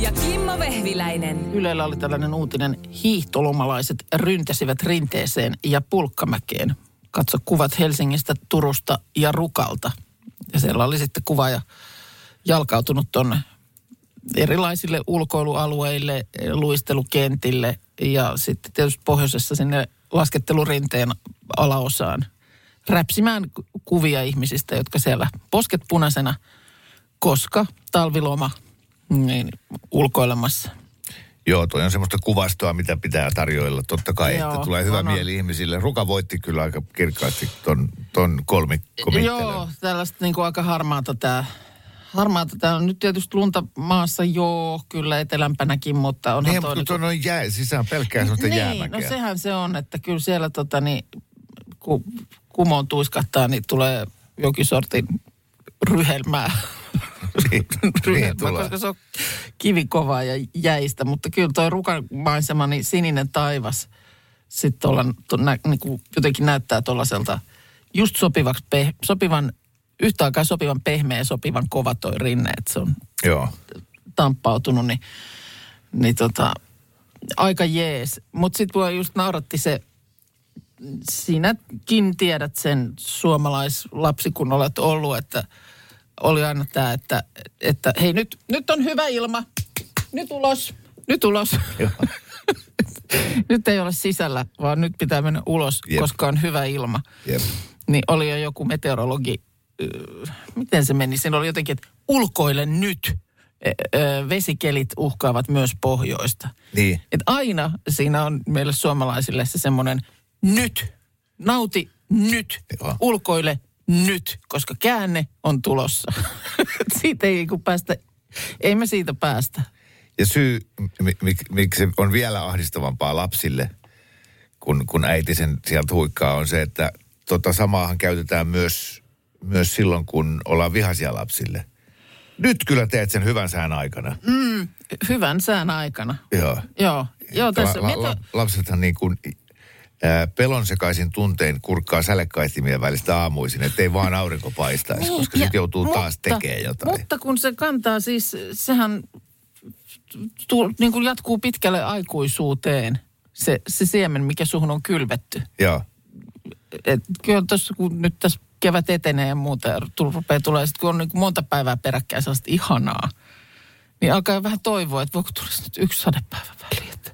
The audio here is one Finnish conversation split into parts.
Ja Kimmo Vehviläinen. Ylellä oli tällainen uutinen, hiihtolomalaiset ryntäsivät rinteeseen ja pulkkamäkeen. Katso kuvat Helsingistä, Turusta ja Rukalta. Ja siellä oli sitten kuvaaja jalkautunut tuonne erilaisille ulkoilualueille, luistelukentille ja sitten tietysti pohjoisessa sinne laskettelurinteen alaosaan räpsimään ku- kuvia ihmisistä, jotka siellä posket punaisena, koska talviloma niin, ulkoilemassa. Joo, toi on semmoista kuvastoa, mitä pitää tarjoilla. Totta kai, Joo, että tulee hyvä on, on. mieli ihmisille. Ruka voitti kyllä aika kirkkaasti ton, ton kolmikkomittelön. Joo, tällaista niin kuin aika harmaata tämä. Harmaata tämä on nyt tietysti lunta maassa, joo, kyllä etelämpänäkin, mutta onhan Niin, toi mutta tuo on jää, sisään pelkkää semmoista niin, jäämäkeä. no sehän se on, että kyllä siellä tota niin, kun kumoon tuiskahtaa, niin tulee jokin sortin ryhelmää. Niin, niin koska se on kivikovaa ja jäistä, mutta kyllä toi rukan maisema, niin sininen taivas sitten olla, to, nä, niin kuin jotenkin näyttää tuollaiselta just sopivaksi, peh, sopivan, yhtä aikaa sopivan pehmeä ja sopivan kova toi rinne, että se on Joo. tamppautunut, niin, niin tota, aika jees. Mutta sitten voi just nauratti se, sinäkin tiedät sen suomalaislapsi, kun olet ollut, että oli aina tämä, että, että hei nyt, nyt on hyvä ilma, nyt ulos, nyt ulos. Nyt ei ole sisällä, vaan nyt pitää mennä ulos, Jep. koska on hyvä ilma. Jep. Niin oli jo joku meteorologi, miten se meni? Siinä oli jotenkin, että ulkoile nyt. Ö, Vesikelit uhkaavat myös pohjoista. Niin. Et aina siinä on meille suomalaisille se semmoinen nyt, nauti nyt, Joo. ulkoile nyt, koska käänne on tulossa. siitä ei niinku päästä, ei me siitä päästä. Ja syy, mi- mi- miksi se on vielä ahdistavampaa lapsille, kun, kun äiti sen sieltä huikkaa, on se, että tota samaahan käytetään myös, myös silloin, kun ollaan vihaisia lapsille. Nyt kyllä teet sen hyvän sään aikana. Mm. Hyvän sään aikana. Joo. Joo, joo tässä, La, la, la, lapsethan niin kuin pelon sekaisin tuntein kurkkaa sälekkaistimien välistä aamuisin, ettei vaan aurinko paistaisi, Niin, koska sitten joutuu taas mutta- tekemään jotain. Mutta kun se kantaa siis, sehän tu, niin kuin jatkuu pitkälle aikuisuuteen, se, se siemen, mikä suhun on kylvetty. Joo. Et kyllä tuossa, kun nyt tässä kevät etenee ja muuta, ja rupeaa tulee, sit kun on niin monta päivää peräkkäin sellaista ihanaa, niin alkaa vähän toivoa, että voiko tulisi nyt yksi sadepäivä väliin, että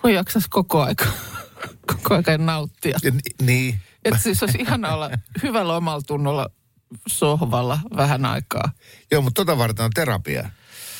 kun jaksaisi koko aika, koko aika nauttia. Ja, ni- niin. Että siis olisi ihana olla hyvällä omalla tunnolla sohvalla vähän aikaa. Joo, mutta tota varten on terapia.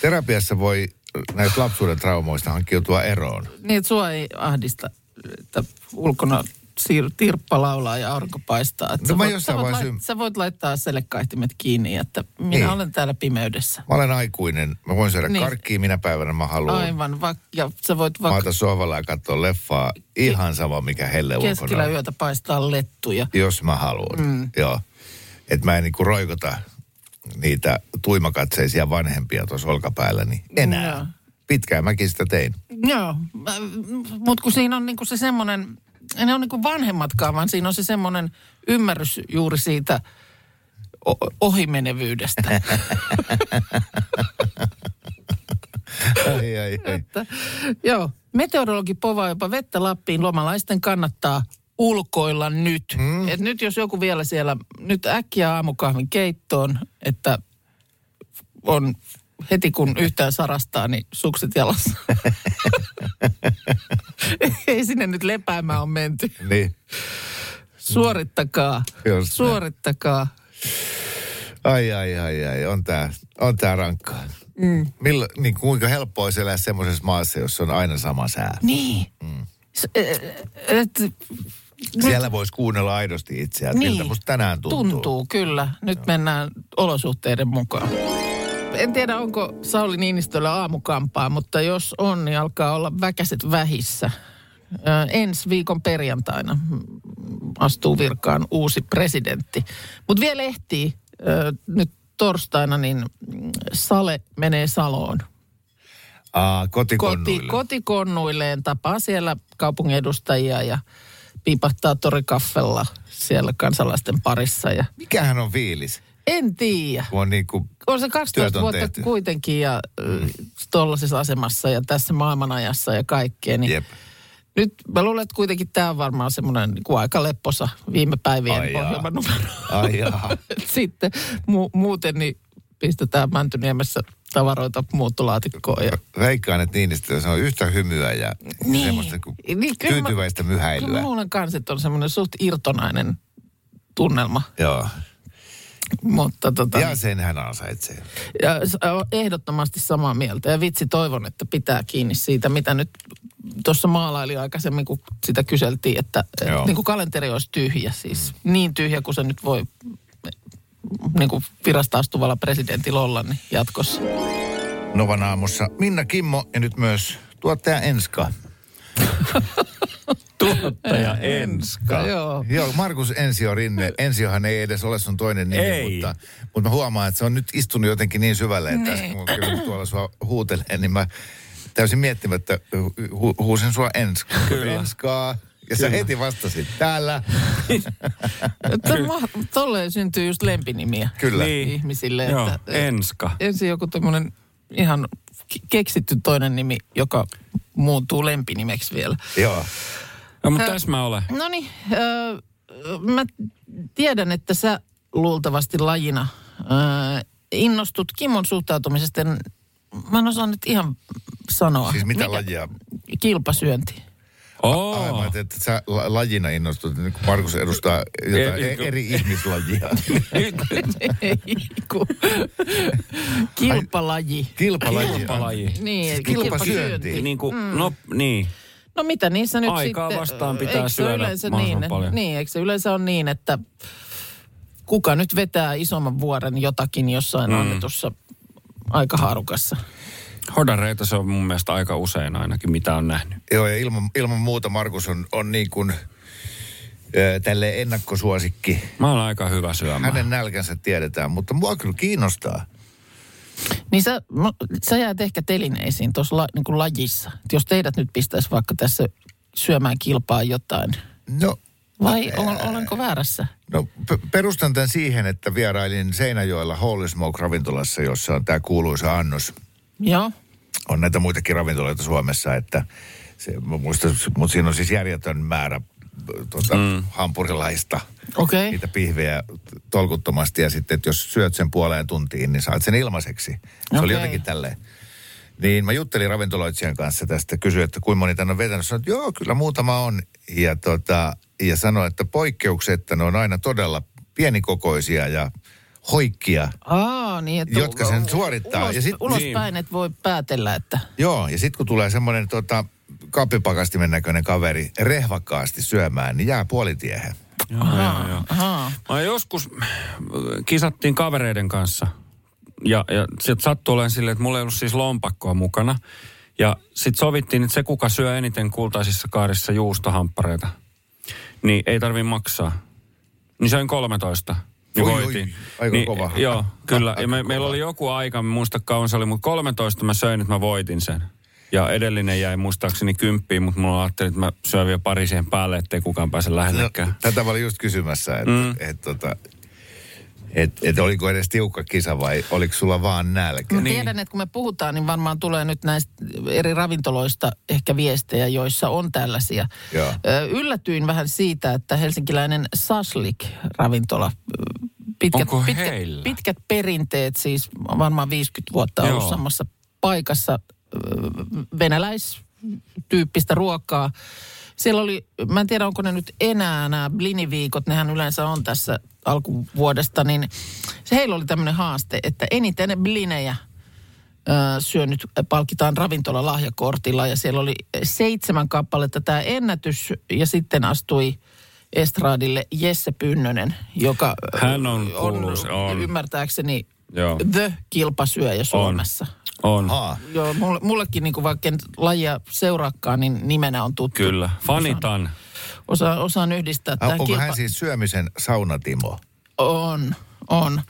Terapiassa voi näistä lapsuuden traumoista hankkiutua eroon. Niin, että sua ei ahdista, että ulkona siir- tirppa laulaa ja aurinko paistaa. Että No sä, mä voit, sä, voit lait, sä voit laittaa selekkaihtimet kiinni, että minä Niin. olen täällä pimeydessä. Mä olen aikuinen. Mä voin syödä Niin. niin. karkkia minä päivänä mä haluan. Aivan, va- ja sä voit vaikka Maata sohvalla ja katsoa leffaa. Ihan sama, mikä helle ulkona keskellä yötä paistaa lettuja. Jos mä haluan. Mm. Joo. Että mä en niinku roikota niitä tuimakatseisia vanhempia tuossa olkapäälläni enää. Joo. Pitkään mäkin sitä tein. Joo, mutta kun siinä on niinku se semmoinen, ei ne on niinku vanhemmatkaan, vaan siinä on se semmoinen ymmärrys juuri siitä ohimenevyydestä. ai, ai, ai. Että, joo, meteorologi povaa jopa vettä Lappiin. Lomalaisten kannattaa ulkoilla nyt. Mm. Et nyt jos joku vielä siellä, nyt äkkiä aamukahvin keittoon, että on heti kun yhtään sarastaa, niin sukset jalassa. Ei sinne nyt lepäämään on menty. Niin. Suorittakaa, Just suorittakaa. Ai, ai, ai, ai. On tää, on tää rankkaa. Mm. Millo, niin kuinka helppoa olisi elää semmoisessa maassa, jossa on aina sama sää. Niin. Mm. S- et, Siellä voisi kuunnella aidosti itseään. Niin. Miltä musta tänään tuntuu. tuntuu, kyllä. Nyt mennään olosuhteiden mukaan. En tiedä onko Sauli Niinistöllä aamukampaa, mutta jos on, niin alkaa olla väkäset vähissä. Ö, ensi viikon perjantaina astuu virkaan uusi presidentti. Mutta vielä ehtii ö, nyt torstaina, niin Sale menee Saloon. Aa, Koti, kotikonnuille. kotikonnuilleen tapaa siellä kaupungin edustajia ja piipahtaa torikaffella siellä kansalaisten parissa. Ja Mikähän on fiilis? En tiedä. Kun on niin kuin, On se 12 Työt on vuotta tehty. kuitenkin ja tuollaisessa asemassa ja tässä maailmanajassa ja kaikkea. Niin jep. Nyt mä luulen, että kuitenkin tämä on varmaan semmoinen niin aika lepposa viime päivien Ai ohjelman numero. Ai. Sitten mu- muuten niin pistetään Mäntyniemessä tavaroita muuttolaatikkoon. Ja... Veikkaan, että Niinistö, se on yhtä hymyä ja Niin. semmoista kuin Niin, kyllä mä- tyytyväistä Kyllä myhäilyä. mä luulen kanssa, että on semmoinen suht irtonainen tunnelma. Joo. Mutta tota, Ja sen hän ansaitsee. Ja ehdottomasti samaa mieltä. Ja vitsi toivon, että pitää kiinni siitä, mitä nyt tuossa maalaili aikaisemmin, kun sitä kyseltiin, että et, niin kuin kalenteri olisi tyhjä. Siis niin tyhjä kuin se nyt voi niin kuin virasta astuvalla presidentillä olla niin jatkossa. Novan aamussa Minna Kimmo ja nyt myös tuottaja Enska. Tuottaja Enska. Joo. Joo, Markus Ensio Rinne. Ensiohan ei edes ole sun toinen nimi, Ei. mutta, mutta mä huomaan, että se on nyt istunut jotenkin niin syvälle, että Niin. kun kyllä tuolla sua huutelee, niin mä täysin miettimättä hu, huusin sua Enska. Kyllä. Enskaa. Ja sä heti vastasit täällä. Tolleen syntyy just lempinimiä Kyllä. Niin. ihmisille. Joo, että, Enska. ensin joku tämmöinen ihan ke- keksitty toinen nimi, joka muuttuu lempinimeksi vielä. Joo. No, mutta tässä mä olen. No niin, öö, mä tiedän, että sä luultavasti lajina öö, innostut Kimmon suhtautumisesta. En- Mä en osaa nyt ihan sanoa. Siis mitä lajia? Kilpasyönti. Oo. Aivan, että, että sä la- lajina innostut, niin kun Markus edustaa jotain Ei, e- kun- eri ihmislajia. Kilpalaji. Kilpalaji. Kilpalaji. Niin, eli Kilpasyönti. Niin kuin, no niin. No mitä niissä nyt Aikaa sitten... vastaan pitää eikö se syödä yleensä niin, paljon. Niin, eikö se yleensä on niin, että kuka nyt vetää isomman vuoren jotakin jossain mm. annetussa aikahaarukassa? Hodareita se on mun mielestä aika usein ainakin, mitä on nähnyt. Joo, ja ilman, ilman muuta Markus on, on niin kuin ö, tälleen ennakkosuosikki. Mä olen aika hyvä syömään. Hänen nälkänsä tiedetään, mutta mua kyllä kiinnostaa. Niin sä, no, sä jäät ehkä telineisiin tuossa la, niin lajissa. Et jos teidät nyt pistäisi vaikka tässä syömään kilpaa jotain. No, Vai ol, olenko väärässä? no p- perustan tämän siihen, että vierailin Seinäjoella Holy Smoke-ravintolassa, jossa on tämä kuuluisa annos. Joo. On näitä muitakin ravintoloita Suomessa, että se, muistan, mutta siinä on siis järjetön määrä tuota, mm. hampurilaista. Okei. Okay. niitä pihvejä tolkuttomasti ja sitten, että jos syöt sen puoleen tuntiin, niin saat sen ilmaiseksi. Se oli Okei. jotenkin tälleen. Niin mä juttelin ravintoloitsijan kanssa tästä, kysyin, että kuinka moni tänne on vetänyt. Sanoin, että joo, kyllä muutama on. Ja, tota, ja sanoi, että poikkeuksetta ne on aina todella pienikokoisia ja hoikkia. Aa, niin, että Jotka sen suorittaa. Ulos, Ja sit- ulospäin, että voi päätellä, että... Joo, ja sitten kun tulee semmoinen tota, kappipakastimen näköinen kaveri rehvakkaasti syömään, niin jää puolitiehen. Joo, joo, joo. Mä joskus kisattiin kavereiden kanssa. Ja, ja sitten sattui olemaan silleen, että mulla ei ollut siis lompakkoa mukana. Ja sitten sovittiin, että se kuka syö eniten kultaisissa kaarissa juustohamppareita, niin ei tarvi maksaa. Niin söin 13. Niin Oi, oi, voitin. aika niin, kova. Joo, kyllä. Aika Ja me, kova. meillä oli joku aika, en muista kauan se oli, mutta 13 mä söin, että mä voitin sen. Ja edellinen jäi muistaakseni kymppiin, mutta mulla ajattelin, että mä syön vielä pari siihen päälle, ettei kukaan pääse No, lähellekään. tätä mä olin just kysymässä, että mm. et, tota, et, et oliko edes tiukka kisa vai oliko sulla vaan nälkä? Mä Niin. tiedän, että kun me puhutaan, niin varmaan tulee nyt näistä eri ravintoloista ehkä viestejä, joissa on tällaisia. Joo. Ö, Yllätyin vähän siitä, että helsinkiläinen Saslik-ravintola, pitkät, Onko pitkät, heillä? pitkät perinteet, siis varmaan 50 vuotta ollut Joo. samassa paikassa, venäläistyyppistä ruokaa. Siellä oli, mä en tiedä onko ne nyt enää nämä bliniviikot, nehän yleensä on tässä alkuvuodesta, niin se heillä oli tämmöinen haaste, että eniten blinejä syönyt palkitaan ravintola lahjakortilla ja siellä oli seitsemän kappaletta tämä ennätys ja sitten astui estraadille Jesse Pynnönen, joka Hän on kuuluisa, on. ymmärtääkseni Joo. the kilpasyöjä Suomessa. On. Aa, Joo, mulle, mullekin niin kuin vaikka en lajia seuraakaan, niin nimenä on tuttu. Kyllä. Fanitan. Osaan, osaan yhdistää tämän onko hän siis syömisen saunatimo? On, on.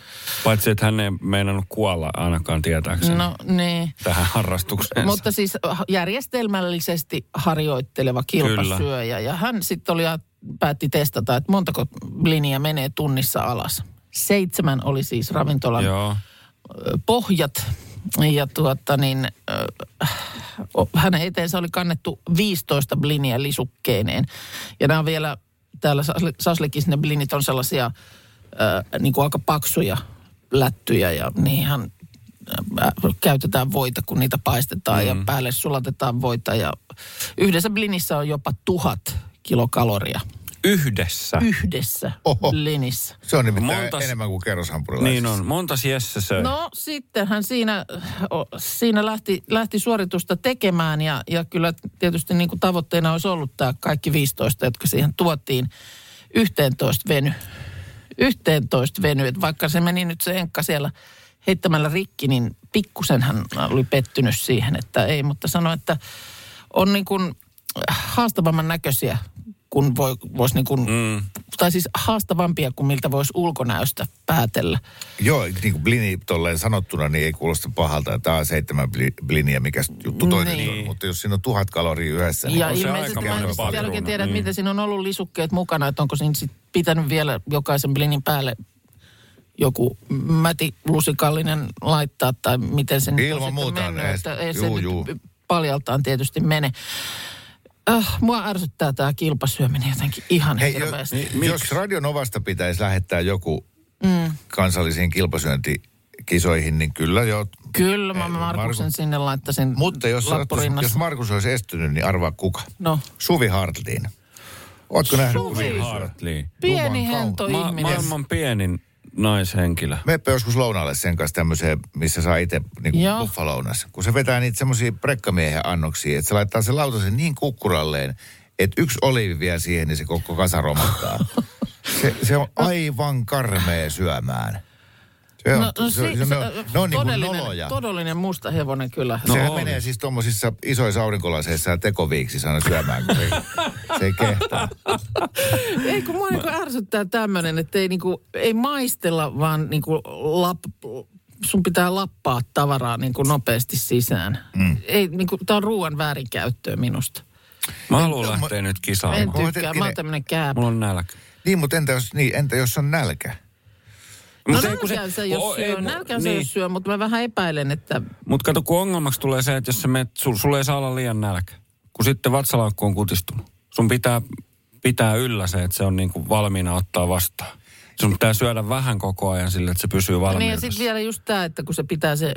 Paitsi, että hän ei meinannut kuolla ainakaan tietääkseni no. Niin. tähän harrastukseen. Mutta siis järjestelmällisesti harjoitteleva kilpasyöjä. Ja hän sitten oli ja päätti testata, että montako linjaa menee tunnissa alas. Seitsemän oli siis ravintolan Joo. ö, pohjat. Ja tuota niin, ö, hänen eteensä oli kannettu 15 blinia lisukkeineen. Ja nämä on vielä, täällä Sasli- Saslikissa ne blinit on sellaisia ö, niin kuin aika paksuja lättyjä ja niihin käytetään voita, kun niitä paistetaan mm. ja päälle sulatetaan voita. Ja yhdessä blinissä on jopa tuhat kilokaloria Yhdessä. yhdessä Oho. blinissä. Se on nimittäin Montas- enemmän kuin kerroshampurilaisissa. Niin on. Montas Jesse söi? No sitten hän siinä, siinä lähti, lähti suoritusta tekemään ja, ja kyllä tietysti niin kuin tavoitteena olisi ollut tämä kaikki 15, jotka siihen tuotiin 11 veny. 11 veny, että vaikka se meni nyt se enkka siellä heittämällä rikki, niin pikkusen hän oli pettynyt siihen, että ei, mutta sanoi, että on niin kuin haastavamman näköisiä kun voi, voisi niin kuin, mm. tai siis haastavampia kuin miltä voisi ulkonäöstä päätellä. Joo, niin kuin blini tolleen sanottuna, niin ei kuulosta pahalta. Tämä on seitsemän bli- blinia, mikä juttu toinen Niin. on. Mutta jos siinä on tuhat kaloria yhdessä, niin Ja on se ilmeisesti aikamoinen sitten vieläkin tiedä, että Niin. miten siinä on ollut lisukkeet mukana, että onko siinä sit pitänyt vielä jokaisen blinin päälle joku mätilusikallinen laittaa tai miten se nyt on Ilman muuta mennyt, että ei juu, se juu. nyt paljaltaan tietysti mene. Äh, mua ärsyttää tämä kilpasyöminen jotenkin ihan Hei, jo, niin, jos Radio Novasta pitäisi lähettää joku mm. kansallisiin kilpasyöntikisoihin, niin kyllä jo. Kyllä mä Eh, Markuksen Markus- sinne laittaisin Mutta jos, jos Markus olisi estynyt, niin arvaa kuka. No, Suvi Hartlin. Ootko nähnyt? Suvi? Hartley. pieni hento Ma- ihminen. maailman pienin naishenkilö. Meppä joskus lounaalle sen kanssa tämmöiseen, missä saa itse niin Joo. buffalounas. Kun se vetää niitä semmoisia prekkamiehen annoksia, että se laittaa sen lautasen niin kukkuralleen, että yksi oliivi vie siihen, niin se koko kasa romahtaa. se, se on aivan karmea syömään. Se on, No, no, se, se, se, ne on, ne on niin kuin todellinen, noloja. todellinen musta hevonen kyllä. No Sehän on. menee siis tuommoisissa isoissa aurinkolaseissa ja tekoviiksissä aina syömään, kun se, se ei kehtaa. Ei kun mua niinku ärsyttää tämmöinen, että ei, niinku, ei maistella, vaan niinku lap, sun pitää lappaa tavaraa niinku nopeasti sisään. Mm. Ei, niinku, tää on ruoan väärinkäyttöä minusta. Mä haluan No, lähteä nyt kisaan. En Mä tykkää, mä oon tämmönen kääpä. Mulla on nälkä. Niin, mutta entä jos, niin, entä jos on nälkä? No Mut ei, kun se, jos ei, syö, mu- nälkään se niin. jos syö, mutta mä vähän epäilen, että Mutta kato, kun ongelmaksi tulee se, että jos sä menet, sul, sulla ei saa olla liian nälkä. Kun sitten vatsalaukku on kutistunut. Sun pitää pitää yllä se, että se on niinku valmiina ottaa vastaan. Sun pitää syödä vähän koko ajan sille, että se pysyy Niin ja sitten vielä just tämä, että kun se pitää se,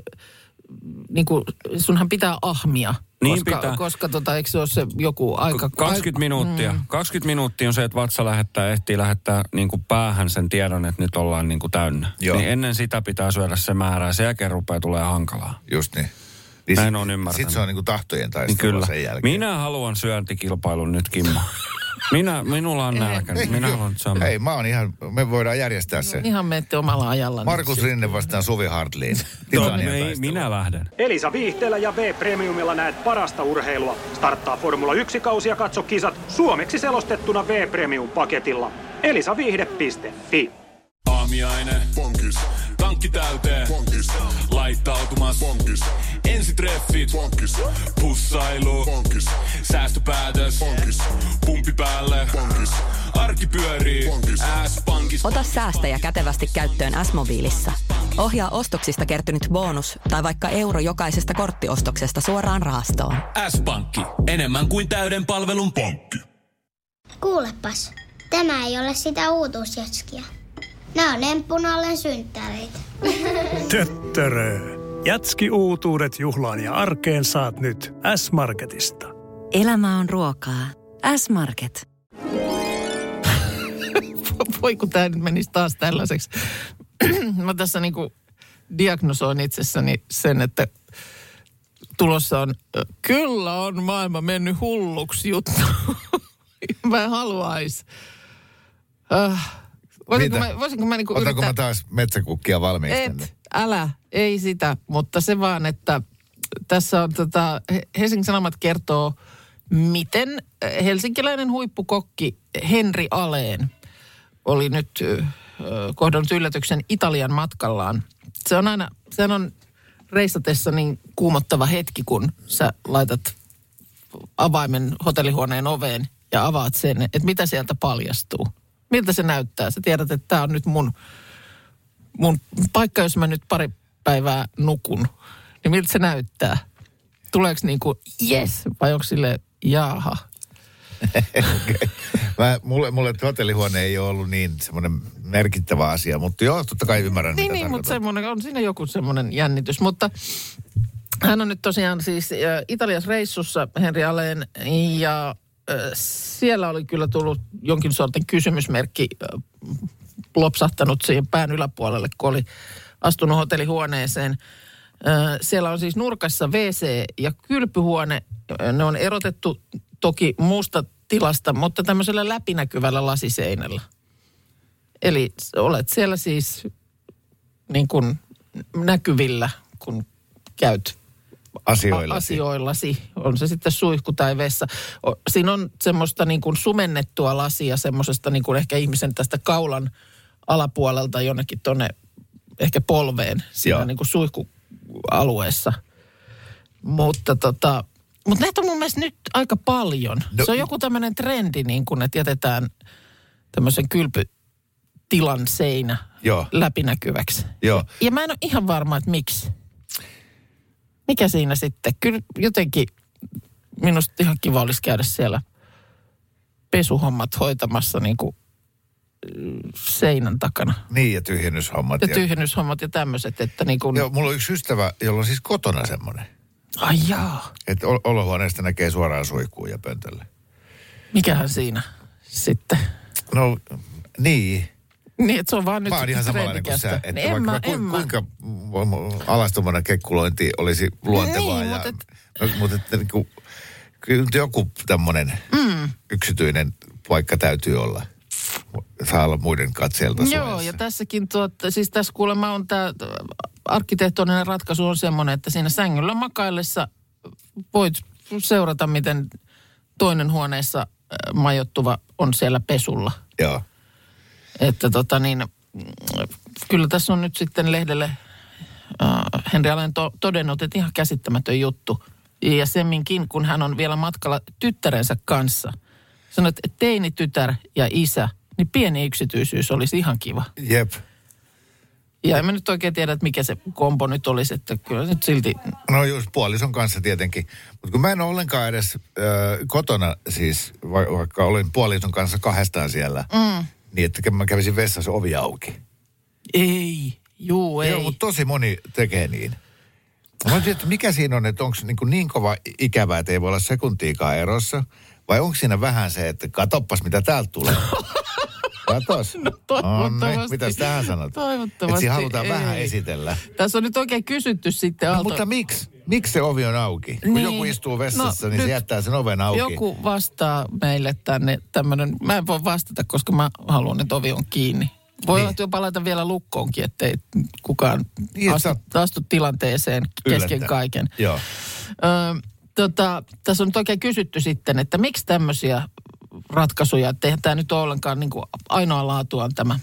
niin kuin, sunhan pitää ahmia. Niin koska, pitää. Koska tota, eikö se ole se joku aika... 20 minuuttia. Mm. 20 minuuttia on se, että vatsa lähettää, ehtii lähettää niin kuin päähän sen tiedon, että nyt ollaan niin kuin täynnä. Joo. Niin ennen sitä pitää syödä se määrä ja sen jälkeen rupeaa tulee hankalaa. Just niin. niin Näin sit- on ymmärtänyt. Sitten se on niinku tahtojen Niin taistelua kyllä. sen jälkeen. Minä haluan syöntikilpailun nyt, Kimmo. Minä, minulla on nälkä. niin Minä haluan samaa. Hei, mä oon ihan, me voidaan järjestää se. Ihan menette omalla ajalla. Markus Rinne vastaan Suvi Hartliin. No, ei, minä lähden. Elisa Viihteellä ja V-Premiumilla näet parasta urheilua. Starttaa Formula 1-kausi ja katso kisat suomeksi selostettuna V-Premium-paketilla. elisaviihde.fi Aamiaine. Bonkis. Tankki täyteen. Bonkis. Laittautumas. Bonkis. Ensitreffit. Bonkis. Pussailu. Bonkis. Säästöpäätös. Bonkis. Pumpi päälle. Bonkis. Arki pyörii. S-pankis. Ota säästäjä kätevästi käyttöön S-mobiilissa. Ohjaa ostoksista kertynyt bonus tai vaikka euro jokaisesta korttiostoksesta suoraan rahastoon. S-pankki. Enemmän kuin täyden palvelun pankki. Kuulepas, tämä ei ole sitä uutuusjatskia. Nämä on emppunallen synttäreitä. Töttörö. Jatski uutuudet juhlaan ja arkeen saat nyt S-Marketista. Elämä on ruokaa. S-Market. Voi kun tämä nyt menisi taas tällaiseksi. Mä tässä niinku diagnosoin itsessäni sen, että tulossa on, kyllä on maailma mennyt hulluksi juttu. mä haluais. Äh, voisinko Mitä? mä, voisinko mä niinku Otanko yrittää... mä taas metsäkukkia valmiiksi tänne? Älä, ei sitä, mutta se vaan, että tässä on tota, He- Helsingin Sanomat kertoo, miten helsinkiläinen huippukokki Henri Aleen oli nyt ö, kohdannut yllätyksen Italian matkallaan. Se on aina, se on reissatessa niin kuumottava hetki, kun sä laitat avaimen hotellihuoneen oveen ja avaat sen, että mitä sieltä paljastuu. Miltä se näyttää? Sä tiedät, että tämä on nyt mun, mun paikka, jos mä nyt pari päivää nukun. Niin miltä se näyttää? Tuleeko niin kuin yes vai onko sille jaaha? Mä, mulle, mulle hotellihuone ei ole ollut niin semmoinen merkittävä asia, mutta joo, totta kai ymmärrän, Niin, mitä niin mutta semmoinen, on siinä joku semmoinen jännitys. Mutta hän on nyt tosiaan siis äh, Italiassa reissussa, Henri Aleen, ja äh, siellä oli kyllä tullut jonkin sortin kysymysmerkki äh, lopsahtanut siihen pään yläpuolelle, kun oli astunut hotellihuoneeseen. Siellä on siis nurkassa WC ja kylpyhuone. Ne on erotettu toki muusta tilasta, mutta tämmöisellä läpinäkyvällä lasiseinällä. Eli olet siellä siis niin kuin näkyvillä, kun käyt Asioilla. a- asioillasi. On se sitten suihku tai vessa. Siinä on semmoista niin kuin sumennettua lasia, semmoisesta niin kuin ehkä ihmisen tästä kaulan alapuolelta jonnekin tonne ehkä polveen siinä Joo. niin kuin suihkualueessa. Mutta tota, mutta näitä on mun mielestä nyt aika paljon. No- se on joku tämmöinen trendi, niin kuin, että jätetään tämmöisen kylpytilan seinä Joo. läpinäkyväksi. Joo. Ja mä en ole ihan varma, että miksi. Mikä siinä sitten? Kyllä jotenkin minusta ihan kiva olisi käydä siellä pesuhommat hoitamassa niin kuin mm, seinän takana. Niin, ja tyhjennyshommat. Ja tyhjennyshommat ja tämmöiset, että niin kuin... Joo, mulla on yksi ystävä, jolla on siis kotona semmoinen. Ai jaa. Että ol- olohuoneesta näkee suoraan suihkuun ja pöntölle. Mikähän siinä sitten? No, niin. Niin, että se on vaan nyt Mä oon ihan samanlainen kuin sä. Että Niin vaikka mä, ku, kuinka alastomana kekkulointi olisi luontevaa. Niin, ja, mutta et- mutta että niin kuin, kyllä joku tämmöinen mm. yksityinen paikka täytyy olla. Saa olla muiden katseelta Joo, suojassa. ja tässäkin tuotta, siis tässä kuulemma on tämä arkkitehtoninen ratkaisu on semmoinen, että siinä sängyllä makaillessa voit seurata, miten toinen huoneessa äh, majoittuva on siellä pesulla. Joo. Että tota niin, kyllä tässä on nyt sitten lehdelle äh, Henri Allen to, todennut, että ihan käsittämätön juttu. Ja semminkin, kun hän on vielä matkalla tyttärensä kanssa. Sanoit, että teini-tytär ja isä, niin pieni yksityisyys olisi ihan kiva. Jep. Ja en mä nyt oikein tiedä, että mikä se kombo nyt olisi, että kyllä nyt silti... No just puolison kanssa tietenkin. Mutta kun mä en ole ollenkaan edes äh, kotona siis, va- vaikka olen puolison kanssa kahdestaan siellä, mm. Niin että mä kävisin vessassa ovi auki. Ei, juu, ei. Joo, mutta tosi moni tekee niin. Mä tiedän, että mikä siinä on, että onko niin, niin kova ikävää, että ei voi olla sekuntiikaan erossa, vai onko siinä vähän se, että katoppas mitä täältä tulee. Katos. No, toivottavasti. Mitäs tähän sanot? Toivottavasti Että halutaan ei. vähän esitellä. Tässä on nyt oikein kysytty sitten No, Aalto... mutta miksi? Miksi se ovi on auki? Kun Niin. joku istuu vessassa, No, niin se jättää sen oven auki. Joku vastaa meille tänne tämmöinen, mä en voi vastata, koska mä haluan, että ovi on kiinni. Voi Niin. jopa laita vielä lukkoonkin, ettei kukaan Niin, astu, sä- astu tilanteeseen kesken Yllättää. kaiken. Joo. Ö, tota, tässä on nyt oikein kysytty sitten, että miksi tämmöisiä ratkaisuja, että eihän tämä nyt ole ollenkaan niin kuin ainoa laatuaan tämä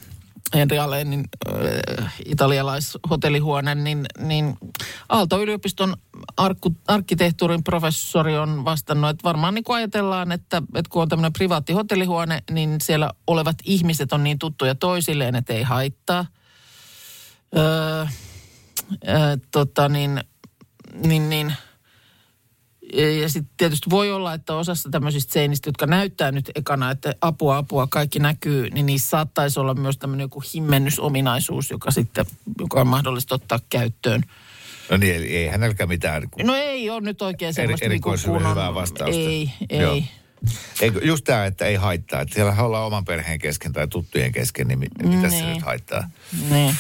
Henri Alenin äh, italialaishotellihuone, niin, niin Aalto-yliopiston arkku, arkkitehtuurin professori on vastannut, että varmaan niin kuin ajatellaan, että, että kun on tämmöinen privaatti hotellihuone, niin siellä olevat ihmiset on niin tuttuja toisilleen, että ei haittaa. Öö, öö, tota niin, niin, niin ja sitten tietysti voi olla, että osassa tämmöisistä seinistä, jotka näyttää nyt ekana, että apua, apua, kaikki näkyy, niin niissä saattaisi olla myös tämmöinen joku himmennysominaisuus, joka sitten, joka on mahdollista ottaa käyttöön. No niin, eli ei hänelläkään mitään. No ei ole nyt oikein semmoista Eri- niin kuin erikoiselle kunnon- hyvää vastausta. Ei, Joo. ei. Eikö, just tämä, että ei haittaa. Että siellä ollaan oman perheen kesken tai tuttujen kesken, niin mi- mitä se Niin. nyt haittaa? Niin.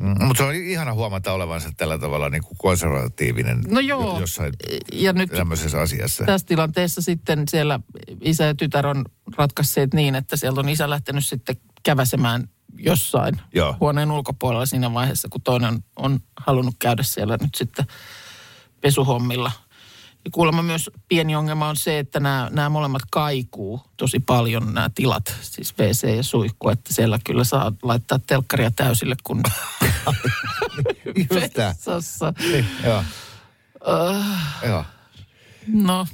Mm, mutta se on ihana huomata olevansa tällä tavalla niin kuin konservatiivinen No joo. jo- jossain Ja nyt tämmöisessä asiassa. tässä tilanteessa sitten siellä isä ja tytär on ratkaisseet niin, että sieltä on isä lähtenyt sitten käväsemään jossain Joo. huoneen ulkopuolella siinä vaiheessa, kun toinen on halunnut käydä siellä nyt sitten pesuhommilla. Ja kuulemma myös pieni ongelma on se, että nämä, nämä molemmat kaikuu tosi paljon, nämä tilat, siis WC ja suihku, että siellä kyllä saa laittaa telkkaria täysille, kun Just tää. vessassa. Niin, joo, Uh, joo. no,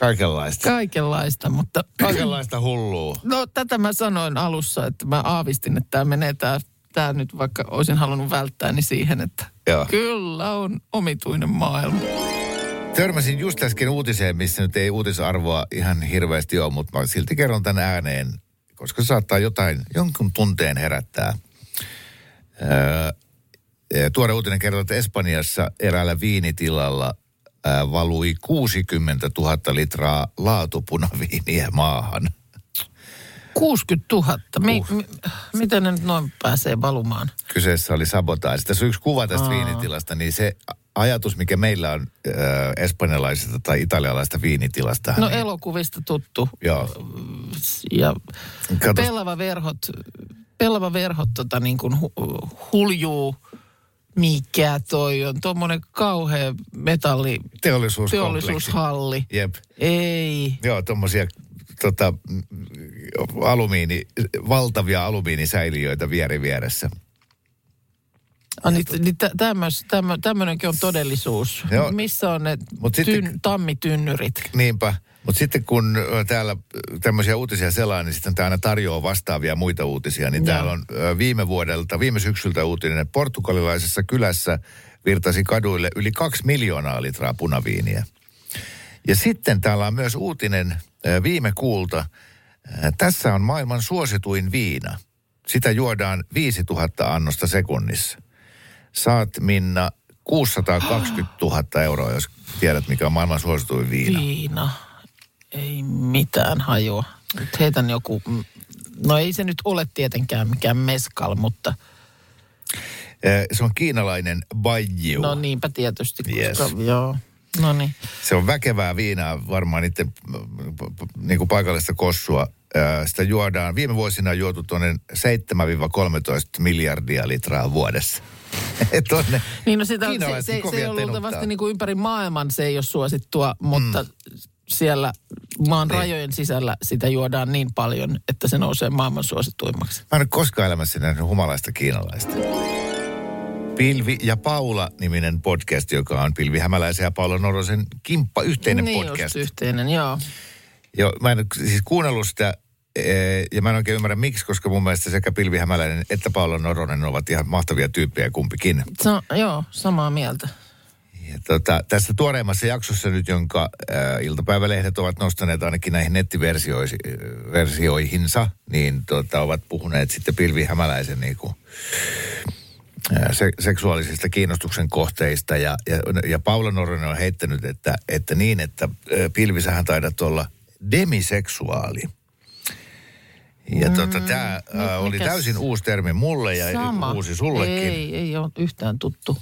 Kaikenlaista. kaikenlaista, mutta Kaikenlaista hullua. No tätä mä sanoin alussa, että mä aavistin, että tämä menee tämä, tämä nyt, vaikka olisin halunnut välttää, niin siihen, että Joo. kyllä on omituinen maailma. Törmäsin just äsken uutiseen, missä nyt ei uutisarvoa ihan hirveästi ole, mutta mä silti kerron tämän ääneen, koska se saattaa jotain, jonkun tunteen herättää. Öö, tuore uutinen kertoo, että Espanjassa eräällä viinitilalla ää, valui 60 000 litraa laatupunaviiniä maahan. 60 000. Mi, mi, miten ne nyt noin pääsee valumaan? Kyseessä oli sabotaasi. Tässä on yksi kuva tästä Aa. viinitilasta, niin se ajatus, mikä meillä on äh, espanjalaisesta tai italialaista viinitilasta. No niin, elokuvista tuttu. Joo. Ja Kato, pelava verhot, pelava verhot tota niin kuin hu, huljuu. Mikä toi on? Tuommoinen kauhea metalli teollisuushalli. Jep. Ei. Joo, tuommoisia tota, alumiini, valtavia alumiinisäiliöitä vieri vieressä. Ah, niin, niin tämmöis, tämmö, tämmöinenkin on todellisuus. Joo. Missä on ne Mut sitten- tyn, tammitynnyrit? Niinpä. Mutta sitten kun täällä tämmöisiä uutisia selaa, niin sitten tämä aina tarjoaa vastaavia muita uutisia. Niin Joo. täällä on viime vuodelta, viime syksyltä uutinen, että portugalilaisessa kylässä virtasi kaduille yli kaksi miljoonaa litraa punaviiniä. Ja sitten täällä on myös uutinen viime kuulta. Tässä on maailman suosituin viina. Sitä juodaan 5000 annosta sekunnissa. Saat Minna 620 000 euroa, jos tiedät mikä on maailman suosituin viina. Viina. Ei mitään hajua. Nyt heitän joku, no ei se nyt ole tietenkään mikään meskal, mutta Se on kiinalainen Baijiu. no niinpä tietysti. Koska, Yes. Joo, no niin. Se on väkevää viinaa, varmaan niiden niin kuin paikallista kossua. Sitä juodaan, viime vuosina on juotu tuonne 7-13 miljardia litraa vuodessa. Et on ne Niin no sitä, se, se, se ei ole luultavasti niin kuin ympäri maailman se ei ole suosittua, mutta mm. siellä maan Niin. rajojen sisällä sitä juodaan niin paljon, että se nousee maailman suosituimmaksi. Mä en ole koskaan elämässä nähnyt humalaista kiinalaista. Pilvi ja Paula-niminen podcast, joka on Pilvi Hämäläisen ja Paula Norosen kimppa yhteinen niin podcast. just yhteinen, joo. Joo, mä en siis kuunnellut sitä, ja mä en oikein ymmärrä miksi, koska mun mielestä sekä Pilvi Hämäläinen että Paula Noronen ovat ihan mahtavia tyyppejä kumpikin. Se on, joo, samaa mieltä. Ja tota, tässä tuoreimmassa jaksossa nyt, jonka äh, iltapäivälehdet ovat nostaneet ainakin näihin nettiversioihinsa, niin tota, ovat puhuneet sitten Pilvi Hämäläisen niin kuin, äh, se, seksuaalisista kiinnostuksen kohteista. Ja, ja, ja Paula Noronen on heittänyt, että, että niin, että äh, Pilvi, sähän taidat olla demiseksuaali. Ja tota, tämä no, äh, oli mikäs- täysin uusi termi mulle ja Sama. uusi sullekin. Ei, ei ole yhtään tuttu.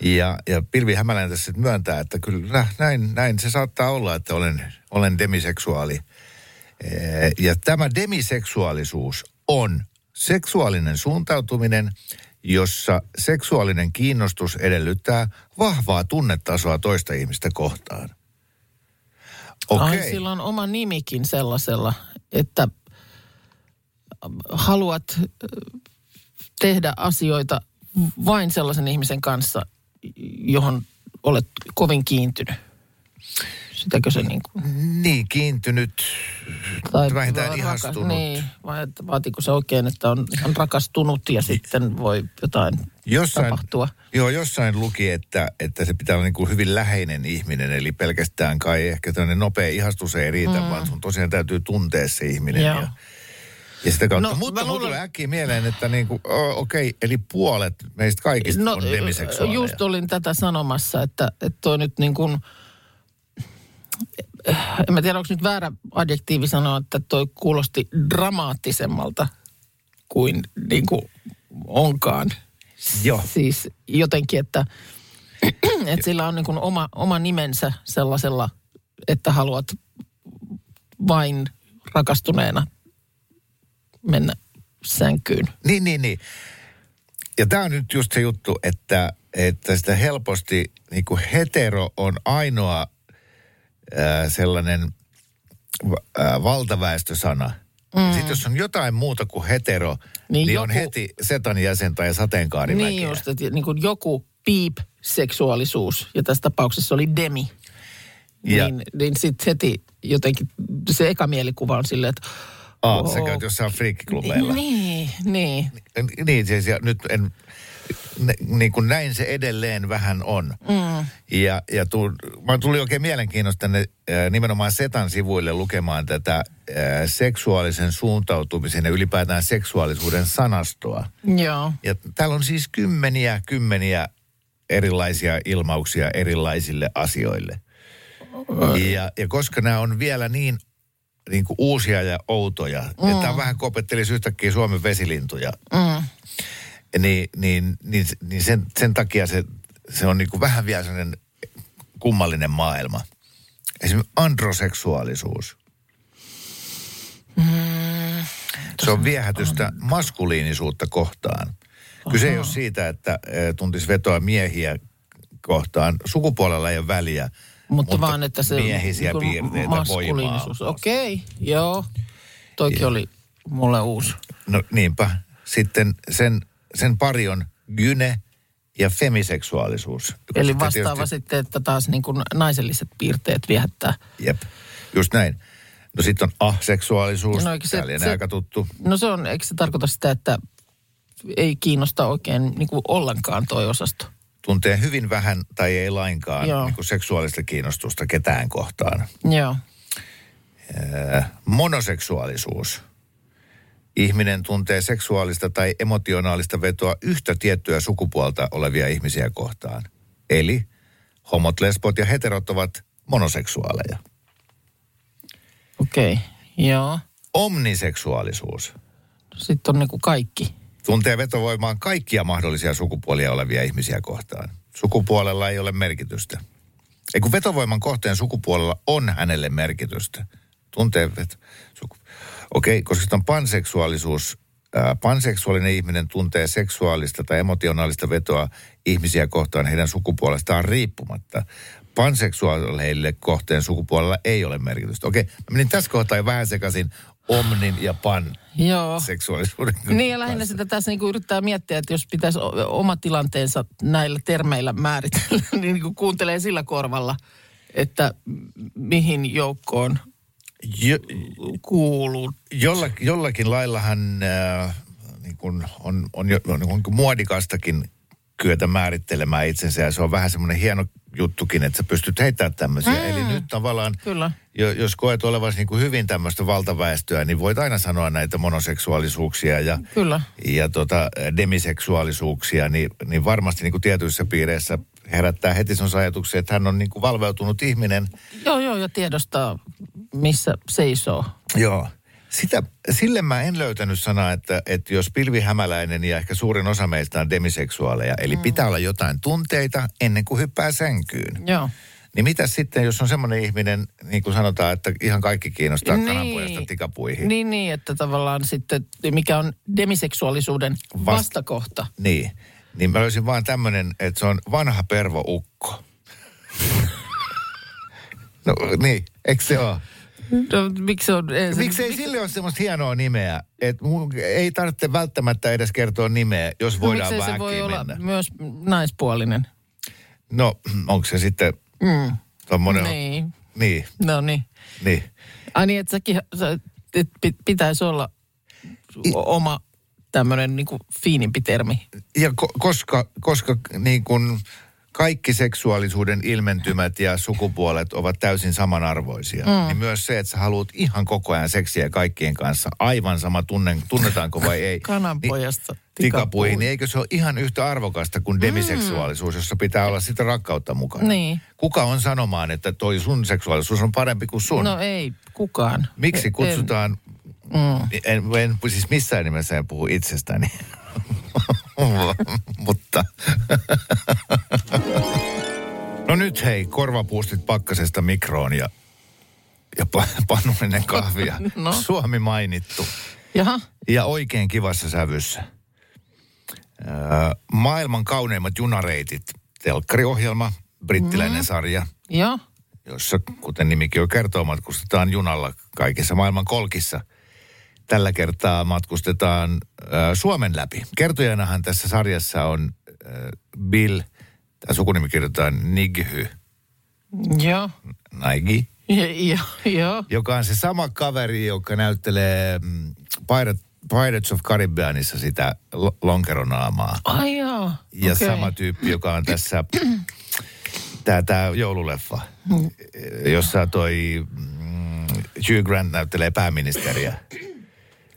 Ja, ja Pilvi Hämäläinen tässä sitten myöntää, että kyllä näin, näin se saattaa olla, että olen, olen demiseksuaali. Ja tämä demiseksuaalisuus on seksuaalinen suuntautuminen, jossa seksuaalinen kiinnostus edellyttää vahvaa tunnetasoa toista ihmistä kohtaan. Okei. Ai, sillä on oma nimikin sellaisella, että haluat tehdä asioita vain sellaisen ihmisen kanssa, johon olet kovin kiintynyt. Sitäkö se niin kuin... Niin, kiintynyt, vähintään rakas- ihastunut. Niin, vai että vaatiiko se oikein, että on ihan rakastunut ja sitten voi jotain Jossain, tapahtua. Joo, jossain luki, että, että se pitää olla niin kuin hyvin läheinen ihminen, eli pelkästään kai ehkä tämmöinen nopea ihastus ei riitä, mm. vaan sun tosiaan täytyy tuntea se ihminen. Joo. Ja, ja sitä kautta. No, Mutta mulla luulen- tulee äkkiä mieleen, että niin kuin, okei, okay, eli puolet meistä kaikista no, on demiseksuaaleja. just olin tätä sanomassa, että, että toi nyt niin kuin, en mä tiedä, onko nyt väärä adjektiivi sanoa, että toi kuulosti dramaattisemmalta kuin, niin kuin onkaan. Joo. Siis jotenkin, että, että sillä on niin kuin oma, oma nimensä sellaisella, että haluat vain rakastuneena mennä sänkyyn. Niin, niin, niin. Ja tämä on nyt just se juttu, että, että sitä helposti niin kuin hetero on ainoa ää, sellainen ää, valtaväestösana. Mm. Sitten jos on jotain muuta kuin hetero, niin, Niin niin on joku- heti setan jäsen tai sateenkaarimäkiä. Niin just, että niin kuin joku piip-seksuaalisuus, ja tässä tapauksessa oli demi. Ja- Niin, niin sitten heti jotenkin se eka mielikuva on silleen, että... Aa, sä käyt jossain friikkiklubeilla. Niin, niin. Niin, siis ja nyt en, niin kuin näin se edelleen vähän on. Mm. Ja, ja tu, mä tuli oikein mielenkiinnosta tänne äh, nimenomaan Setan sivuille lukemaan tätä äh, seksuaalisen suuntautumisen ja ylipäätään seksuaalisuuden sanastoa. Joo. Ja täällä on siis kymmeniä, kymmeniä erilaisia ilmauksia erilaisille asioille. Ja, ja koska nämä on vielä niin, niin kuin uusia ja outoja, mm. että tämä vähän kopettelisi yhtäkkiä Suomen vesilintuja, Mm. niin, niin, niin, niin sen, sen takia se, se on niin kuin vähän vielä sellainen kummallinen maailma. Esimerkiksi androseksuaalisuus. Se on viehätystä maskuliinisuutta kohtaan. Kyse ei ole siitä, että eh, tuntisi vetoa miehiä kohtaan. Sukupuolella ei ole väliä. Mutta, mutta vaan, että se miehisiä niin piirteitä, maskuliinisuus. Okei, okay, joo. Toikin oli mulle uusi. No niinpä. Sitten sen, sen pari on gyne ja femiseksuaalisuus. Eli vastaava tietysti- sitten, että taas niin kuin naiselliset piirteet viehättää. Jep, just näin. No sitten on aseksuaalisuus, No se, se- aika tuttu. No se on, eikö se tarkoita sitä, että ei kiinnosta oikein niin kuin ollenkaan toi osasto? Tuntee hyvin vähän tai ei lainkaan Joo. niin kuin seksuaalista kiinnostusta ketään kohtaan. Joo. Monoseksuaalisuus. Ihminen tuntee seksuaalista tai emotionaalista vetoa yhtä tiettyä sukupuolta olevia ihmisiä kohtaan. Eli homot, lesbot ja heterot ovat monoseksuaaleja. Okei, okay. joo. Omniseksuaalisuus. Sitten on niin kuin kaikki. Tuntee vetovoimaan kaikkia mahdollisia sukupuolia olevia ihmisiä kohtaan. Sukupuolella ei ole merkitystä. Ei kun vetovoiman kohteen sukupuolella on hänelle merkitystä. Tuntee vet... Suku... Okei, koska sitten on panseksuaalisuus. Ää, panseksuaalinen ihminen tuntee seksuaalista tai emotionaalista vetoa ihmisiä kohtaan heidän sukupuolestaan riippumatta. Panseksuaaleille kohteen sukupuolella ei ole merkitystä. Okei, mä menin tässä kohtaa jo vähän sekaisin omnin ja pan Joo. seksuaalisuuden Niin ja lähinnä sitä tässä niin kuin yrittää miettiä, että jos pitäisi oma tilanteensa näillä termeillä määritellä, niin, niin kuin kuuntelee sillä korvalla, että mihin joukkoon Jo, kuuluu. jolla, jollakin laillahan äh, niin kun on, on, jo, on niin muodikastakin kyetä määrittelemään itsensä ja se on vähän semmoinen hieno juttukin, että sä pystyt heittämään tämmöisiä. Mm. Eli nyt tavallaan, Kyllä. jo, jos koet olevasi niin kuin hyvin tämmöistä valtaväestöä, niin voit aina sanoa näitä monoseksuaalisuuksia ja, Kyllä. ja tota, demiseksuaalisuuksia, niin, niin varmasti niin kuin tietyissä piireissä herättää heti sun ajatuksen, että hän on niin kuin valveutunut ihminen, Joo, joo, ja tiedostaa, missä seisoo. Joo. Sitä, sille mä en löytänyt sanaa, että, että jos Pilvi Hämäläinen ja ehkä suurin osa meistä on demiseksuaaleja, eli mm. pitää olla jotain tunteita ennen kuin hyppää sänkyyn. Joo. Niin mitä sitten, jos on semmoinen ihminen, niin kuin sanotaan, että ihan kaikki kiinnostaa Niin. kananpojasta tikapuihin. Niin, niin, että tavallaan sitten, mikä on demiseksuaalisuuden Vast- vastakohta. Niin. Niin mä löysin vaan tämmöinen, että se on vanha pervoukko. no niin, eikö se ole? No, miksi se on... Ei, se- Miksi ei sille ole semmoista hienoa nimeä? Että mun ei tarvitse välttämättä edes kertoa nimeä, jos no, voidaan miksei se vähän voi olla mennä. myös naispuolinen? No, onko se sitten Mm. tommonen... Niin. Niin, No niin. niin. Ai niin, että säkin, sä, et pi- pitäisi olla o- oma tämmöinen niin fiinimpi termi. Ja ko- koska, koska niin kun kaikki seksuaalisuuden ilmentymät ja sukupuolet ovat täysin samanarvoisia, mm. niin myös se, että sä haluat ihan koko ajan seksiä kaikkien kanssa, aivan sama tunne, tunnetaanko vai ei. Kananpojasta niin, tikapuihin, niin eikö se ole ihan yhtä arvokasta kuin demiseksuaalisuus, jossa pitää olla sitä rakkautta mukana? Niin. Kuka on sanomaan, että toi sun seksuaalisuus on parempi kuin sun? No ei kukaan. Miksi En- kutsutaan, Mm. en, en, siis missään nimessä en puhu itsestäni, mutta... no nyt hei, korvapuustit pakkasesta mikroon ja, ja pa, pannullinen kahvia. No. Suomi mainittu. Jaha. Ja oikein kivassa sävyssä. Öö, maailman kauneimmat junareitit. Telkkariohjelma, brittiläinen Mhm. sarja, Joo. jossa, kuten nimikin jo kertoo, matkustetaan junalla kaikissa maailman kolkissa. Tällä kertaa matkustetaan ö, Suomen läpi. Kertojanahan tässä sarjassa on ö, Bill, tämä sukunimi kirjoitetaan Nighy, Joo. Naigi, Joo. Joo. joka on se sama kaveri, joka näyttelee mm, Pirate, Pirates of Caribbeanissa sitä lo- lonkeronaamaa. Ai joo. Ja Okei. sama tyyppi, joka on tässä, tämä tää joululeffa, Mm. jossa toi mm, Hugh Grant näyttelee pääministeriä.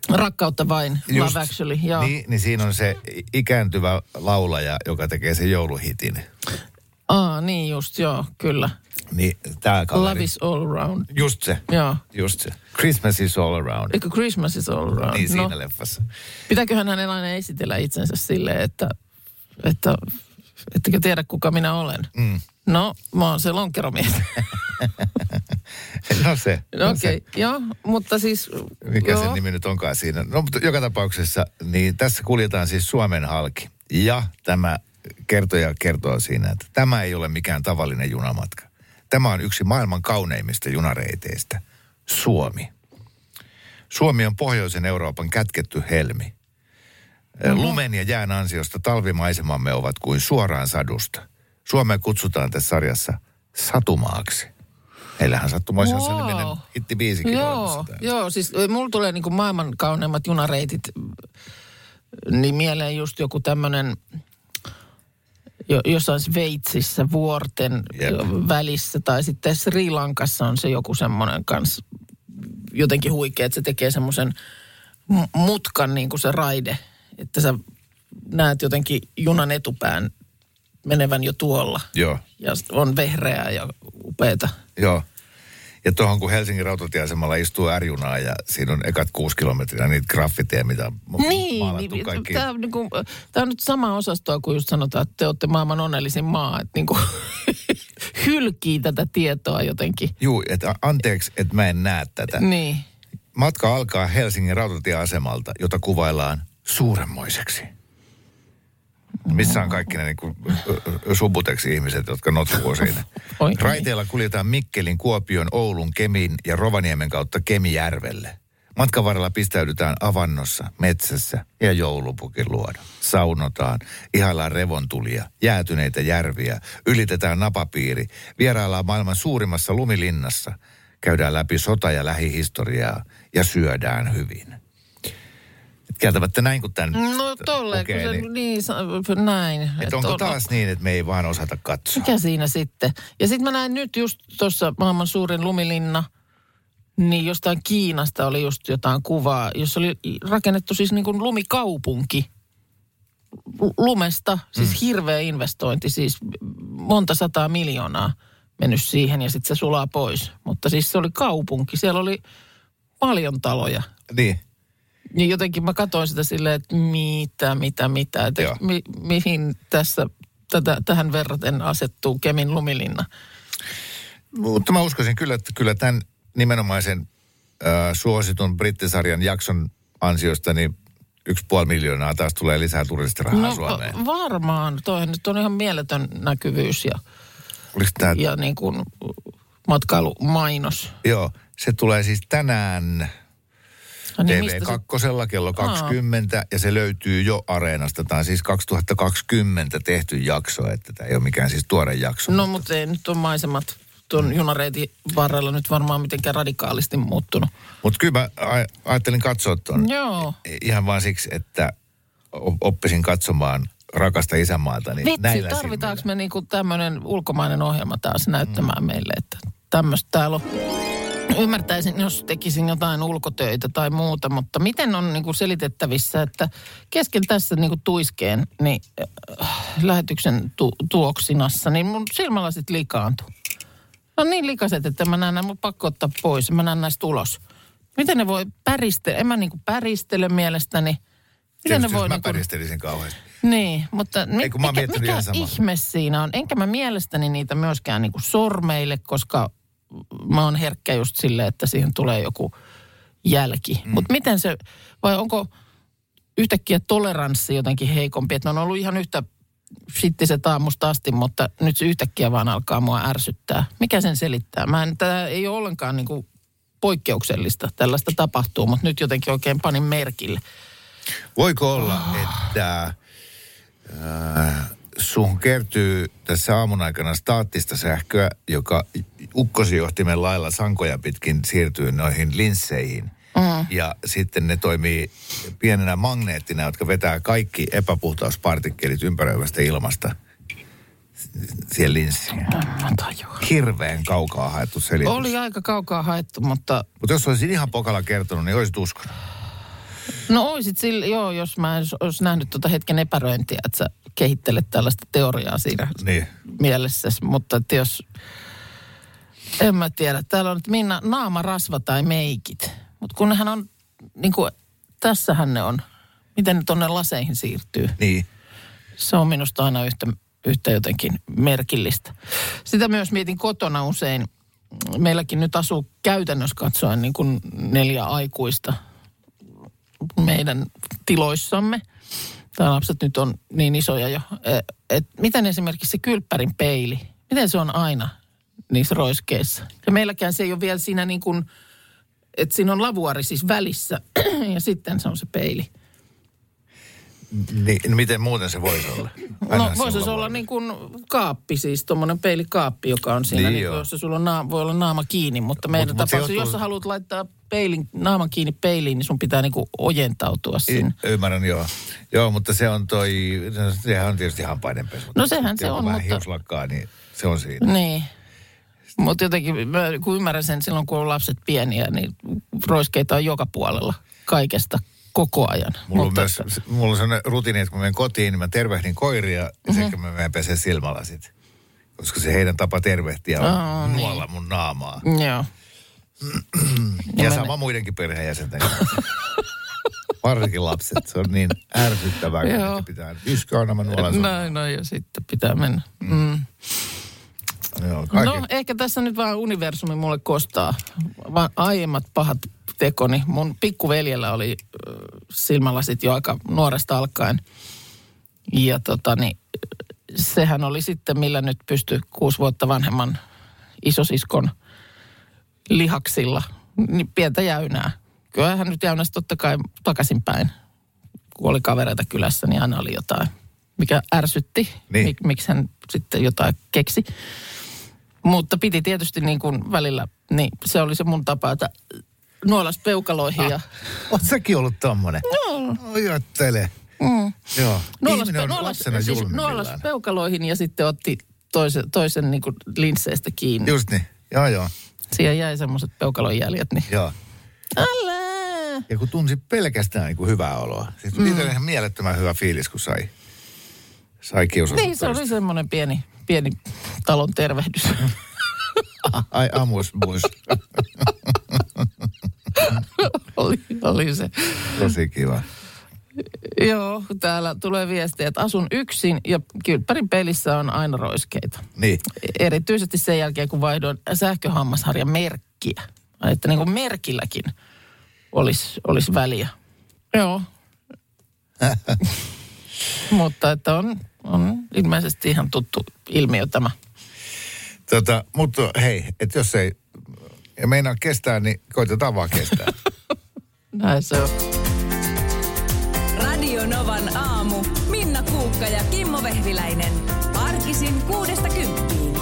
Rakkautta vain, Just. Love Actually, joo. Niin, niin siinä on se ikääntyvä laulaja, joka tekee sen jouluhitin. Aa, niin just, joo, kyllä. Niin tämä kaveri. Love is all around. Just se, Joo. just se. Christmas is all around. Eikö Christmas is all around? Niin siinä no, leffassa. pitääköhän hänen aina esitellä itsensä silleen, että, että ettekö tiedä kuka minä olen? Mm. No, mä oon se lonkeromies. No se. No no. Okei, okay, joo, mutta siis... Mikä joo. sen nimi nyt onkaan siinä. No mutta joka tapauksessa, niin tässä kuljetaan siis Suomen halki. Ja tämä kertoja kertoo siinä, että tämä ei ole mikään tavallinen junamatka. Tämä on yksi maailman kauneimmista junareiteistä. Suomi. Suomi on pohjoisen Euroopan kätketty helmi. Lumen ja jään ansiosta talvimaisemamme ovat kuin suoraan sadusta. Suomea kutsutaan tässä sarjassa satumaaksi. Meillähän sattumoissa on Wow. sellainen hittibiisikin Joo, joo, siis mulla tulee niinku maailman kauneimmat junareitit, niin mieleen just joku tämmöinen jo, jossain Sveitsissä vuorten Jep. välissä tai sitten Sri Lankassa on se joku semmoinen kans jotenkin huikea, että se tekee semmoisen mutkan niin kuin se raide, että sä näet jotenkin junan etupään menevän jo tuolla Joo, ja on vehreää ja upeeta. Joo. Ja tuohon kun Helsingin rautatieasemalla istuu ärjunaa ja siinä on ekat kuusi kilometriä niitä graffiteja, mitä on ma- Niin, maalattu niin kaikki. tämä, niin kuin, tämä on nyt sama osastoa kuin just sanotaan, että te olette maailman onnellisin maa. Että niin kuin, hylkii tätä tietoa jotenkin. Juu, että anteeksi, että mä en näe tätä. Niin. Matka alkaa Helsingin rautatieasemalta, jota kuvaillaan suuremmoiseksi. Missä on kaikki ne niin kuin, subuteksi ihmiset, jotka notkuu siinä. Oikein. Raiteella kuljetaan Mikkelin, Kuopion, Oulun, Kemin ja Rovaniemen kautta Kemijärvelle. Matkan varrella pistäydytään avannossa, metsässä ja joulupukin luoda. Saunotaan, ihaillaan revontulia, jäätyneitä järviä, ylitetään napapiiri, vieraillaan maailman suurimmassa lumilinnassa, käydään läpi sota- ja lähihistoriaa ja syödään hyvin. Kieltämättä näin, kun tämän No tolleen, lukee, kun se, niin, niin, näin. Et onko on- taas niin, että me ei vaan osata katsoa? Mikä siinä sitten? Ja sitten mä näin nyt just tuossa maailman suurin lumilinna, niin jostain Kiinasta oli just jotain kuvaa, jossa oli rakennettu siis niin kuin lumikaupunki Lu- lumesta. Siis Mm. hirveä investointi, siis monta sataa miljoonaa mennyt siihen ja sitten se sulaa pois. Mutta siis se oli kaupunki, siellä oli paljon taloja. Niin. Niin jotenkin mä katsoin sitä silleen, että mitä, mitä, mitä. Että Joo. mi, mihin tässä, tätä, tähän verraten asettuu Kemin lumilinna. Mutta mä uskoisin kyllä, että kyllä tämän nimenomaisen äh, suositun brittisarjan jakson ansiosta niin yksi puoli miljoonaa taas tulee lisää turistirahaa No Suomeen. va- varmaan. Toihan nyt on ihan mieletön näkyvyys ja, Oliko tämä? ja niin kuin matkailumainos. Joo, se tulee siis tänään Ja niin mistä se- TV2 kello 20 ja se löytyy jo Areenasta. Tämä on siis 2020 tehty jakso, että tämä ei ole mikään siis tuore jakso. No mutta ei nyt on maisemat tuon junareitin varrella nyt varmaan mitenkään radikaalisti muuttunut. Mutta kyllä mä ajattelin katsoa tuon Joo. ihan vaan siksi, että oppisin katsomaan rakasta isänmaata. Niin Vitsi, näillä tarvitaanko silmillä. me niinku tämmöinen ulkomainen ohjelma taas näyttämään mm. meille, että tämmöistä täällä on. Ymmärtäisin, jos tekisin jotain ulkotöitä tai muuta, mutta miten on niinku selitettävissä, että kesken tässä niinku tuiskeen niin, äh, lähetyksen tu- tuoksinassa, niin mun silmälasit likaantuu. Ne on niin likaset, että mä näen, mun pakko ottaa pois, mä näen näistä ulos. Miten ne voi päristellä, en mä niinku päristele mielestäni. Miten Tietysti ne voi mä niinku... päristelisin kauheasti. Niin, mutta mi- Ei, mikä, mikä ihme siinä on? Enkä mä mielestäni niitä myöskään niinku sormeille, koska mä oon herkkä just sille, että siihen tulee joku, jälki. Mm. Mutta miten se, vai onko yhtäkkiä toleranssi jotenkin heikompi, että ne on ollut ihan yhtä shittiset aamusta asti, mutta nyt se yhtäkkiä vaan alkaa mua ärsyttää. Mikä sen selittää? Mä en, tämä ei ole ollenkaan niin kuin poikkeuksellista, tällaista tapahtuu, mutta nyt jotenkin oikein panin merkille. Voiko olla, että äh, suhun kertyy tässä aamun aikana staattista sähköä, joka ukkosijohtimen lailla sankoja pitkin siirtyy noihin linsseihin. Mm. Ja sitten ne toimii pienenä magneettina, jotka vetää kaikki epäpuhtauspartikkelit ympäröivästä ilmasta siihen linssiin. Hirveän kaukaa haettu selitys. Oli aika kaukaa haettu, mutta... Mutta jos olisin ihan pokalla kertonut, niin olisit uskonut. No oisit sillä, joo, jos mä en olisi nähnyt tuota hetken epäröintiä, että sä kehittelet tällaista teoriaa siinä niin. mielessäsi. Mutta että jos, en mä tiedä, täällä on nyt Minna naama, rasva tai meikit. Mutta kun nehän on, niin kuin, tässähän ne on, miten ne tuonne laseihin siirtyy. Niin. Se on minusta aina yhtä, yhtä jotenkin merkillistä. Sitä myös mietin kotona usein. Meilläkin nyt asuu käytännössä katsoen niin kuin neljä aikuista meidän tiloissamme. Tämä lapset nyt on niin isoja jo. Et, et miten esimerkiksi se kylppärin peili, miten se on aina niissä roiskeissa? Ja meilläkään se ei ole vielä siinä niin kuin, että siinä on lavuari siis välissä ja sitten se on se peili. Niin, no miten muuten se voisi olla? no voisi se olla niin kuin kaappi, siis tuommoinen peilikaappi, joka on siinä, niin, niin jossa sulla on naama, voi olla naama kiinni, mutta meidän mut, tapauksessa, jos sä haluat laittaa peilin, naaman kiinni peiliin, niin sun pitää niin kuin ojentautua sinne. Y- ymmärrän, joo. Joo, mutta se on toi, no, sehän on tietysti hampainenpesu. No sehän se on, vähän mutta... niin se on siinä. Niin. Mutta jotenkin, mä, kun ymmärrän sen silloin, kun on lapset pieniä, niin roiskeita on joka puolella kaikesta koko ajan. Mulla, Mutta... on myös, mulla on sellainen rutiini, että kun menen kotiin, niin mä tervehdin koiria ja mm-hmm. sen mä menen peseen silmälasit. Koska se heidän tapa tervehtiä on oh, nuolla niin. mun naamaa. Joo. Ja, ja sama muidenkin perheenjäsenten kanssa. Varsinkin lapset. Se on niin ärsyttävää, kun pitää yskä on nämä nuolan Näin, no ja sitten pitää mennä. Mm. Mm. Joo, no ehkä tässä nyt vaan universumi mulle kostaa. Vaan aiemmat pahat tekoni. Mun pikkuveljellä oli silmälasit jo aika nuoresta alkaen. Ja tota niin, sehän oli sitten, millä nyt pystyi kuusi vuotta vanhemman isosiskon lihaksilla, niin pientä jäynää. Kyllä hän nyt jäynäsi totta kai takaisinpäin. Kun oli kavereita kylässä, niin aina oli jotain, mikä ärsytti. Niin. Mik, miksi hän sitten jotain keksi. Mutta piti tietysti niin kuin välillä, niin se oli se mun tapa, että nuolas peukaloihin. Ah. Ja... Oot säkin ollut tommonen? Joo. Ojottele. Mm. Joo. Nuolas, on nuolas, siis nuolas peukaloihin ja sitten otti toisen, toisen niin kuin linsseistä kiinni. Just niin. Joo, joo. Siihen jäi semmoiset peukalonjäljet. Niin. Joo. Älä! Ja kun tunsi pelkästään niin kuin hyvää oloa. Siis mm. Niitä ihan mielettömän hyvä fiilis, kun sai, sai kiusata. Niin, se oli semmoinen pieni, pieni talon tervehdys. Ai amus, mus. oli, oli se. Tosi kiva. Joo, täällä tulee viestiä, että asun yksin ja kylppärin pelissä on aina roiskeita. Niin. Erityisesti sen jälkeen, kun vaihdoin sähköhammasharjan merkkiä. Että niin kuin merkilläkin olisi, olisi väliä. Joo. Mutta että on, on ilmeisesti ihan tuttu ilmiö tämä. Tota, mutta hei, että jos ei ja meinaa kestää, niin koitetaan vaan kestää. Näin se on. Novan aamu. Minna Kuukka ja Kimmo Vehviläinen. Arkisin kuudesta kymppiin.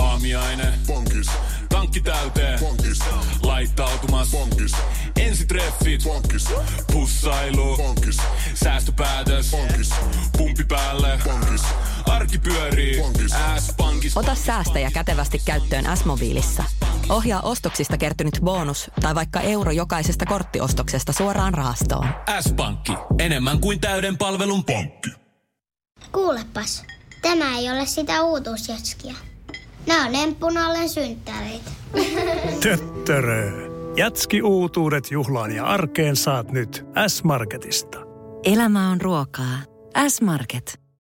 Aamiaine. Bonkis. Tankki täyteen. Bonkis. Laittautumas. Bonkis. Ensitreffit. Bonkis. Pussailu. Bonkis. Säästöpäätös. Bonkis. Pumpi päälle. Bonkis. Arki pyörii. Bonkis. S-pankis. Ota säästäjä kätevästi käyttöön S-mobiilissa. Ohjaa ostoksista kertynyt bonus tai vaikka euro jokaisesta korttiostoksesta suoraan rahastoon. S-pankki. Enemmän kuin täyden palvelun pankki. Kuulepas, tämä ei ole sitä uutuusjatskia. Nämä on emppunallen synttäreitä. Töttörö. Jatski uutuudet juhlaan ja arkeen saat nyt S-Marketista. Elämä on ruokaa. S-Market.